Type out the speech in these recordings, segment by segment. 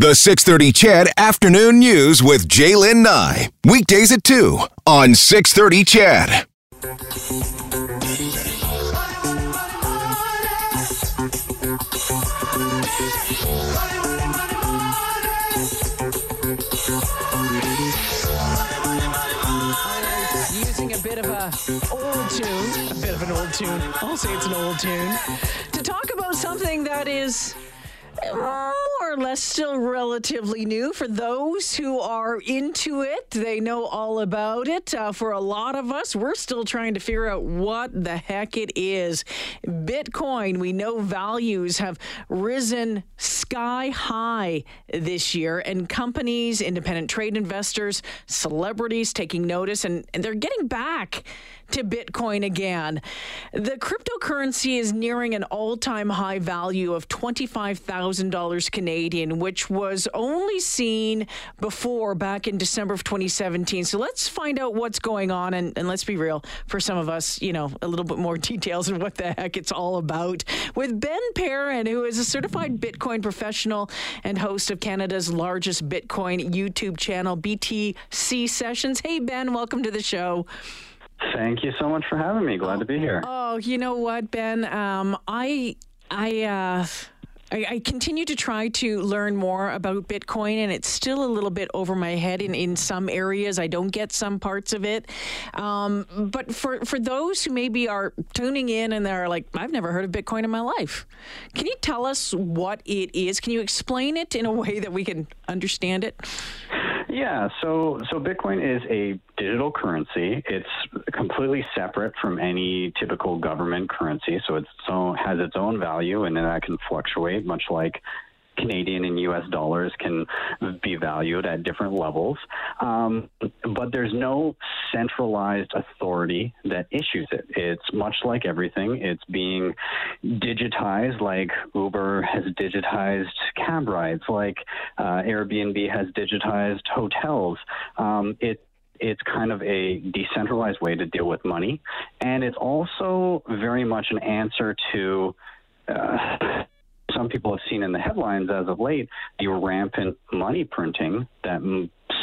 The 630 CHED Afternoon News with Jaylen Nye. Weekdays at 2 on 630 CHED. using a bit of a old tune, a bit of an old tune. I'll say it's an old tune to talk about something that is more or less still relatively new for those who are into it. They know all about it. Uh, for a lot of us, we're still trying to figure out what the heck it is. Bitcoin, we know values have risen sky high this year, and companies, independent trade investors, celebrities taking notice, and, and they're getting back to Bitcoin again. The cryptocurrency is nearing an all time high value of $25,000 Canadian, which was only seen before back in December of 2017. So let's find out what's going on. And, and let's be real, for some of us, you know, a little bit more details on what the heck it's all about. With Ben Perrin, who is a certified Bitcoin professional and host of Canada's largest Bitcoin YouTube channel, BTC Sessions. Hey, Ben, welcome to the show. Thank you so much for having me. Glad to be here. Oh, you know what, Ben? Um, I, I, uh, I, I continue to try to learn more about Bitcoin, and it's still a little bit over my head in, in some areas. I don't get some parts of it. Um, but for, for those who maybe are tuning in and they're like, I've never heard of Bitcoin in my life, can you tell us what it is? Can you explain it in a way that we can understand it? Yeah, so so Bitcoin is a digital currency. It's completely separate from any typical government currency, so it's own, has its own value, and then that can fluctuate, much like Canadian and U.S. dollars can be valued at different levels, um, but there's no centralized authority that issues it. It's much like everything. It's being digitized, like Uber has digitized cab rides, like uh, Airbnb has digitized hotels. Um, it it's kind of a decentralized way to deal with money, and it's also very much an answer to. Uh, some people have seen in the headlines as of late the rampant money printing that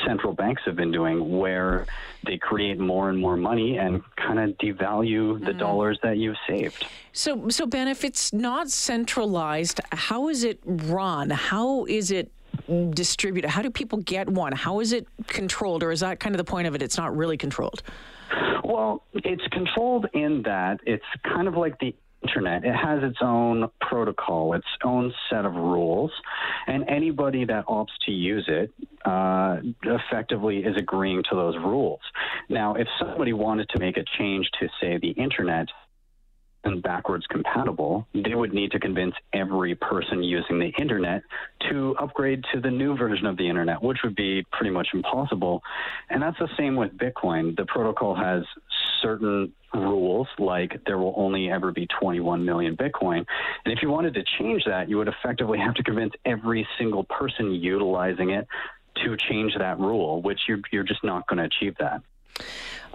central banks have been doing, where they create more and more money and kind of devalue the mm. dollars that you've saved. So, so Ben, if it's not centralized, how is it run? How is it distributed? How do people get one? How is it controlled, or is that kind of the point of it? It's not really controlled. Well, it's controlled in that it's kind of like the internet. It has its own protocol, its own set of rules, and anybody that opts to use it uh, effectively is agreeing to those rules. Now, if somebody wanted to make a change to, say, the internet, and backwards compatible, they would need to convince every person using the internet to upgrade to the new version of the internet, which would be pretty much impossible. And that's the same with Bitcoin. The protocol has certain rules, like there will only ever be 21 million Bitcoin. And if you wanted to change that, you would effectively have to convince every single person utilizing it to change that rule, which you're, you're just not going to achieve that.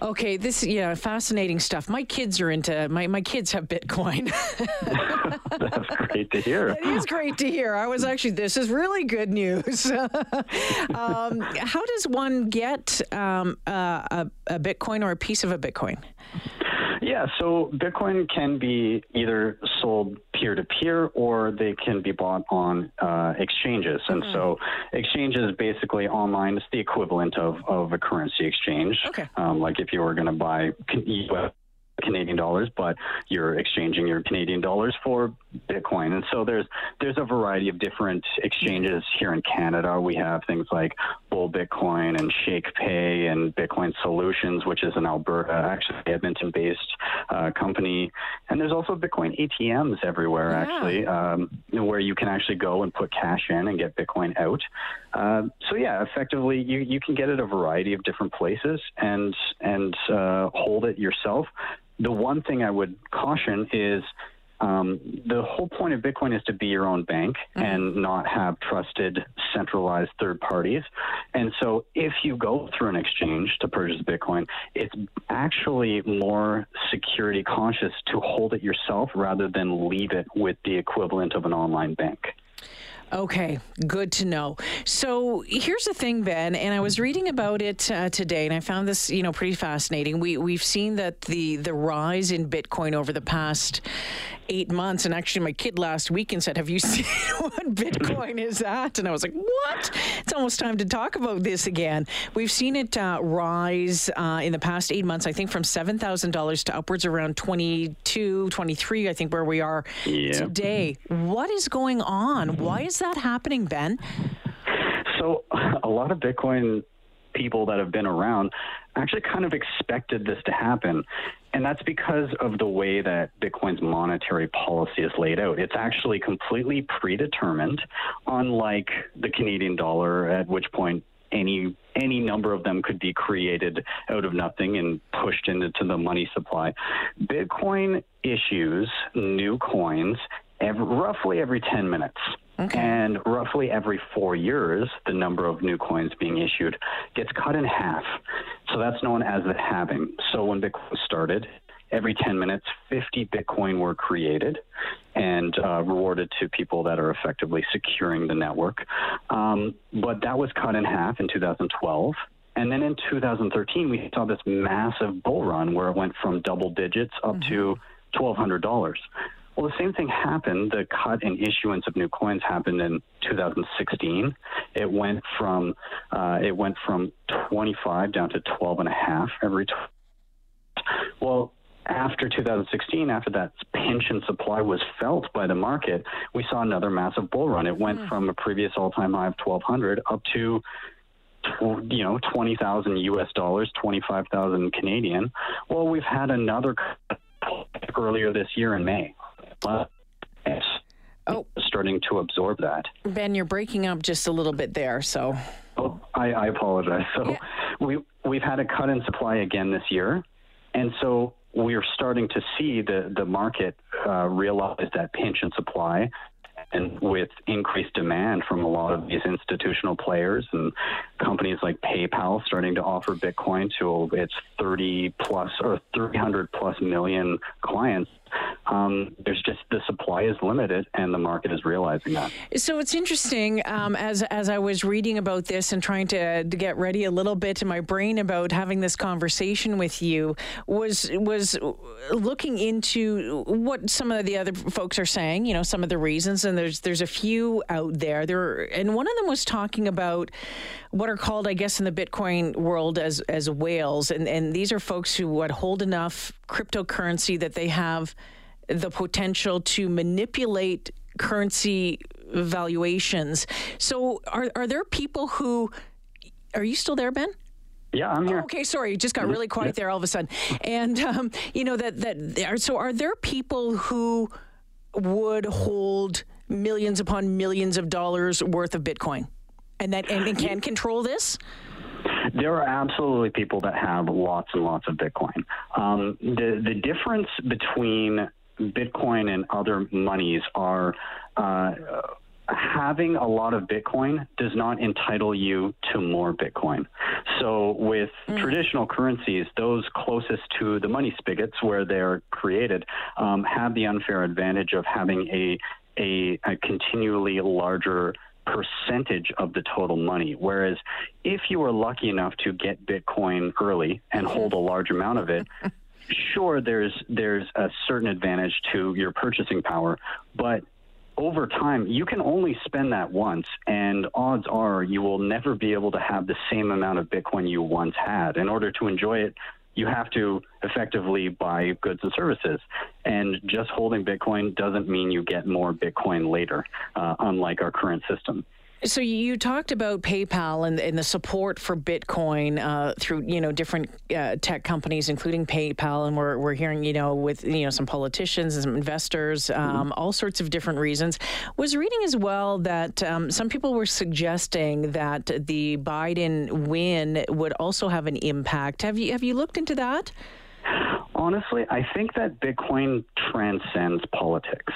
Okay, this yeah, fascinating stuff. My kids are into my my kids have Bitcoin. That's great to hear. It is great to hear. I was actually this is really good news. um, how does one get um, a, a Bitcoin or a piece of a Bitcoin? Yeah, so Bitcoin can be either sold peer to peer or they can be bought on uh, exchanges. And mm-hmm. so, exchanges basically online is the equivalent of, of a currency exchange. Okay. Um, like if you were going to buy US Canadian dollars, but you're exchanging your Canadian dollars for Bitcoin. And so there's there's a variety of different exchanges here in Canada. We have things like Bull Bitcoin and Shakepay and Bitcoin Solutions, which is an Alberta, actually Edmonton-based uh, company. And there's also Bitcoin ATMs everywhere, yeah. actually, um, where you can actually go and put cash in and get Bitcoin out. Uh, so yeah, effectively, you you can get it a variety of different places and and uh, hold it yourself the one thing I would caution is um, the whole point of Bitcoin is to be your own bank mm-hmm. and not have trusted, centralized third parties. And so, if you go through an exchange to purchase Bitcoin, it's actually more security conscious to hold it yourself rather than leave it with the equivalent of an online bank. Okay, good to know. So here's the thing, Ben, and I was reading about it uh, today, and I found this, you know, pretty fascinating. We we've seen that the the rise in Bitcoin over the past eight months, and actually, my kid last weekend said, "Have you seen what Bitcoin is at?" And I was like, "What?" It's almost time to talk about this again. We've seen it uh, rise uh, in the past eight months. I think from seven thousand dollars to upwards around 22, 23, I think where we are Yeah. today. What is going on? Why is that happening, Ben? So a lot of Bitcoin people that have been around actually kind of expected this to happen. And that's because of the way that Bitcoin's monetary policy is laid out. It's actually completely predetermined, unlike the Canadian dollar, at which point any any number of them could be created out of nothing and pushed into the money supply. Bitcoin issues new coins every, roughly every 10 minutes. And roughly every four years, the number of new coins being issued gets cut in half. So that's known as the halving. So when Bitcoin started, every 10 minutes, 50 Bitcoin were created and uh, rewarded to people that are effectively securing the network. Um, but that was cut in half in 2012. And then in 2013, we saw this massive bull run where it went from double digits up to $1,200. Well, the same thing happened. The cut in issuance of new coins happened in 2016. It went from uh, it went from 25 down to 12 and a half every. Tw- well, after 2016, after that pinch in supply was felt by the market, we saw another massive bull run. It went from a previous all-time high of 1,200 up to tw- you know, 20,000 US dollars, 25,000 Canadian. Well, we've had another earlier this year in May. Oh. starting to absorb that. Ben, you're breaking up just a little bit there. So, Oh, I, I apologize. So we we've had a cut in supply again this year, and so we're starting to see the the market uh, realize that pinch in supply, and with increased demand from a lot of these institutional players and companies like PayPal starting to offer Bitcoin to its 30 plus or 300 plus million clients. Um, there's just the supply is limited, and the market is realizing that. so it's interesting. Um, as as I was reading about this and trying to, to get ready a little bit in my brain about having this conversation with you, was was looking into what some of the other folks are saying. You know, some of the reasons, and there's there's a few out there. There, and one of them was talking about what are called, I guess, in the Bitcoin world as as whales, and and these are folks who would hold enough cryptocurrency that they have the potential to manipulate currency valuations. So, are are there people who? Are you still there, Ben? Yeah, I'm here. Okay, sorry, you just got really quiet there all of a sudden. And um, you know that that there, so are there people who would hold millions upon millions of dollars worth of Bitcoin, and that and, and can control this? There are absolutely people that have lots and lots of Bitcoin. Um, the the difference between Bitcoin and other monies are. Uh, Having a lot of Bitcoin does not entitle you to more Bitcoin. So, with traditional currencies, those closest to the money spigots where they're created um, have the unfair advantage of having a, a, a continually larger percentage of the total money. Whereas if you are lucky enough to get Bitcoin early and hold a large amount of it, sure there's there's a certain advantage to your purchasing power, but over time you can only spend that once and odds are you will never be able to have the same amount of Bitcoin you once had. In order to enjoy it, you have to effectively buy goods and services. And just holding Bitcoin doesn't mean you get more Bitcoin later, uh, unlike our current system. So you talked about PayPal and, and the support for Bitcoin uh, through you know different uh, tech companies, including PayPal, and we're, we're hearing you know with you know some politicians and some investors, um, all sorts of different reasons. Was reading as well that um, some people were suggesting that the Biden win would also have an impact. Have you have you looked into that? Honestly, I think that Bitcoin transcends politics.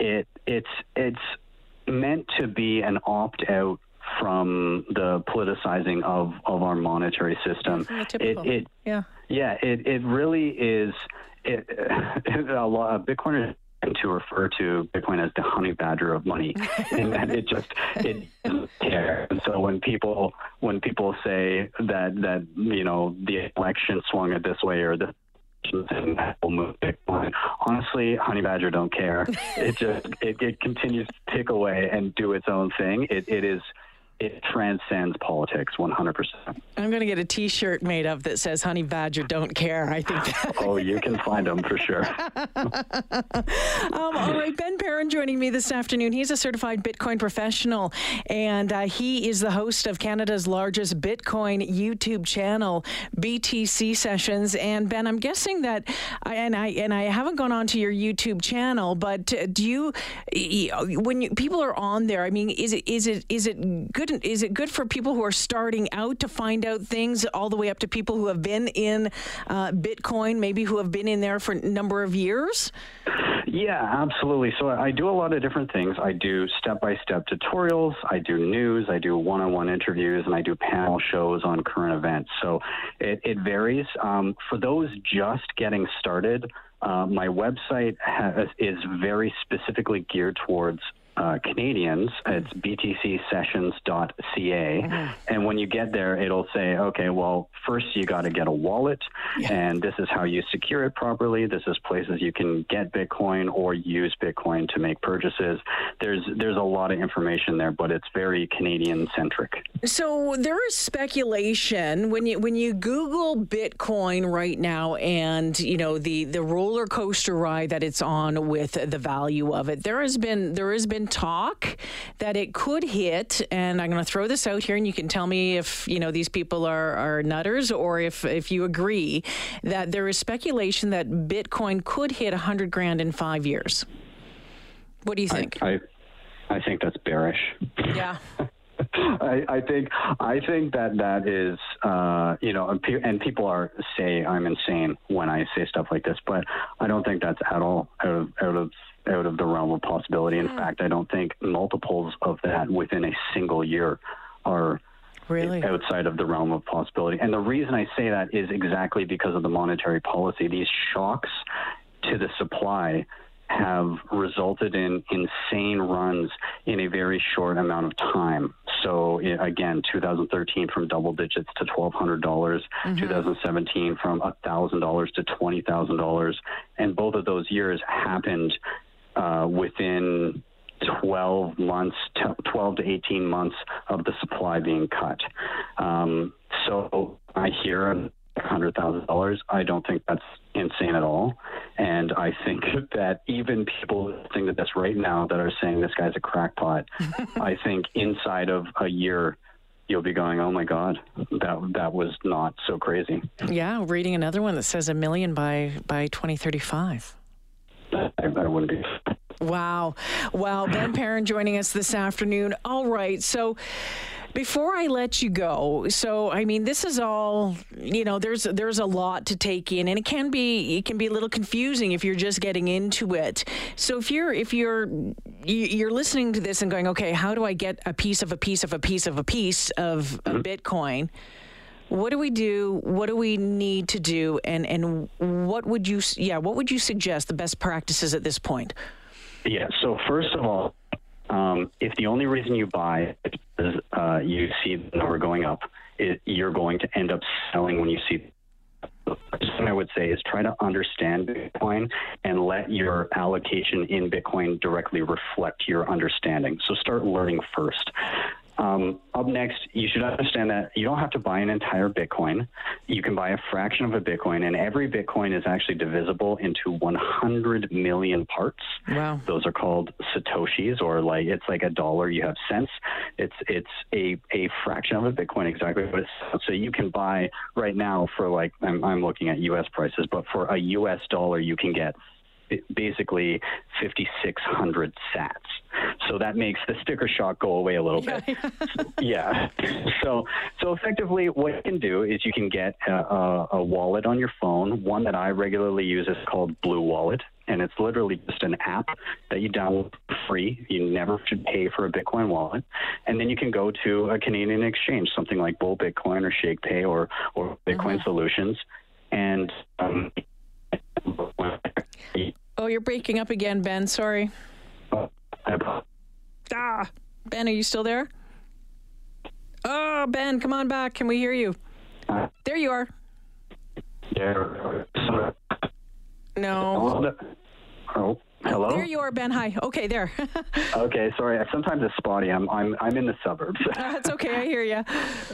It it's it's meant to be an opt out from the politicizing of, of our monetary system. From the typical. It, it Yeah. yeah, it, it really is. It, a lot, Bitcoin to refer to Bitcoin as the honey badger of money, and that it just it doesn't care. And so when people when people say that that you know the election swung it this way or the and will move Bitcoin. Honestly, Honey Badger don't care. It just it, it continues to tick away and do its own thing. It it is it transcends politics 100%. I'm going to get a T-shirt made up that says "Honey Badger don't care." I think. That... oh, you can find them for sure. um, all right, Ben Perrin joining me this afternoon. He's a certified Bitcoin professional, and uh, he is the host of Canada's largest Bitcoin YouTube channel, BTC Sessions. And Ben, I'm guessing that, and I and I haven't gone on to your YouTube channel, but do you, when you, people are on there? I mean, is it is it is it good? Good? Is it good for people who are starting out to find out things, all the way up to people who have been in uh, Bitcoin, maybe who have been in there for a number of years? Yeah, absolutely. So I do a lot of different things. I do step by step tutorials, I do news, I do one on one interviews, and I do panel shows on current events. So it, it varies. Um, for those just getting started, uh, my website has, is very specifically geared towards uh, Canadians. It's btcsessions.ca. Mm-hmm. And when you get there, it'll say, okay, well, first you got to get a wallet, yeah. and this is how you secure it properly. This is places you can get Bitcoin or use Bitcoin to make purchases. There's there's a lot of information there, but it's very Canadian centric. So there is speculation when you when you Google Bitcoin right now, and you know the the roller coaster ride that it's on with the value of it. There has been there has been talk that it could hit, and I'm going to throw this out here, and you can tell me if you know these people are, are nutters or if if you agree that there is speculation that Bitcoin could hit 100 grand in five years. What do you think? I, I, I think that's bearish. Yeah. I, I, think I think that that is uh, you know and people are say I'm insane when I say stuff like this, but I don't think that's at all out of out of out of the realm of possibility. In mm. fact, I don't think multiples of that within a single year are really outside of the realm of possibility. And the reason I say that is exactly because of the monetary policy. These shocks to the supply have resulted in insane runs in a very short amount of time. So again, 2013 from double digits to $1,200, dollars mm-hmm. 2017 from $1,000 to $20,000, and both of those years happened uh, within 12 months, 12 to 18 months of the supply being cut. Um, so I hear $100,000. I don't think that's insane at all. And I think that even people listening to this right now that are saying this guy's a crackpot, I think inside of a year, you'll be going, "Oh my God, that that was not so crazy." Yeah, reading another one that says a million by by 2035. I, I wouldn't be. Wow. Wow. Ben Perrin joining us this afternoon. All right. So, before I let you go, so I mean, this is all you know. There's there's a lot to take in, and it can be it can be a little confusing if you're just getting into it. So if you're if you're you're listening to this and going, okay, how do I get a piece of a piece of a piece of a piece of mm-hmm. Bitcoin? What do we do? What do we need to do? And and what would you yeah what would you suggest the best practices at this point? Yeah. So first of all, um, if the only reason you buy is uh, you see the number going up, it, you're going to end up selling when you see. The first thing I would say is try to understand Bitcoin and let your allocation in Bitcoin directly reflect your understanding. So start learning first. Um, up next, you should understand that you don't have to buy an entire Bitcoin. You can buy a fraction of a Bitcoin, and every Bitcoin is actually divisible into 100 million parts. Wow. Those are called satoshis, or like it's like a dollar. You have cents. It's it's a a fraction of a Bitcoin exactly. So you can buy right now for like I'm, I'm looking at U.S. prices, but for a U.S. dollar, you can get basically 5,600 sats. So that makes the sticker shock go away a little bit. yeah. So so effectively, what you can do is you can get a, a, wallet on your phone. One that I regularly use is called BlueWallet, and it's literally just an app that you download free. You never should pay for a Bitcoin wallet, and then you can go to a Canadian exchange, something like Bull Bitcoin or Shakepay or or Bitcoin mm-hmm. Solutions, and um, Oh, you're breaking up again, Ben. Sorry. Ah, Ben, are you still there? Oh, Ben, come on back. Can we hear you? There you are. No. Oh, hello. There you are, Ben. Hi. Okay, there. okay, sorry. Sometimes it's spotty. I'm I'm I'm in the suburbs. Uh, That's okay. I hear you.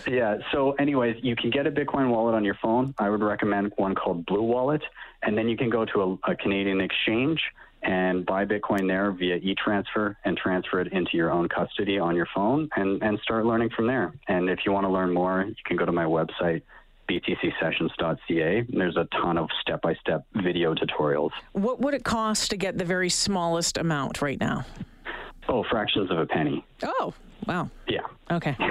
Yeah. So, anyways, you can get a Bitcoin wallet on your phone. I would recommend one called BlueWallet, and then you can go to a, a Canadian exchange and buy Bitcoin there via e-transfer and transfer it into your own custody on your phone and, and start learning from there. And if you want to learn more, you can go to my website, btcsessions.ca. There's a ton of step by step video tutorials. What would it cost to get the very smallest amount right now? Oh, fractions of a penny. Oh, wow. Yeah. Okay.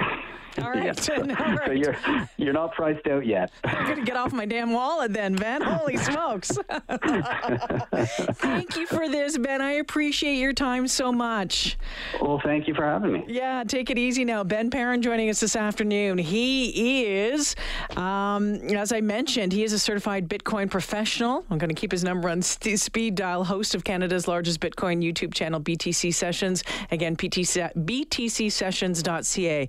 All right. Yeah. All right. So you're you're not priced out yet. I'm gonna get off my damn wallet then, Ben. Holy smokes! thank you for this, Ben. I appreciate your time so much. Well, thank you for having me. Yeah, take it easy now. Ben Perrin joining us this afternoon. He is, um, as I mentioned, he is a certified Bitcoin professional. I'm going to keep his number on st- speed dial. Host of Canada's largest Bitcoin YouTube channel, BTC Sessions. Again, BTC, BTCSessions.ca.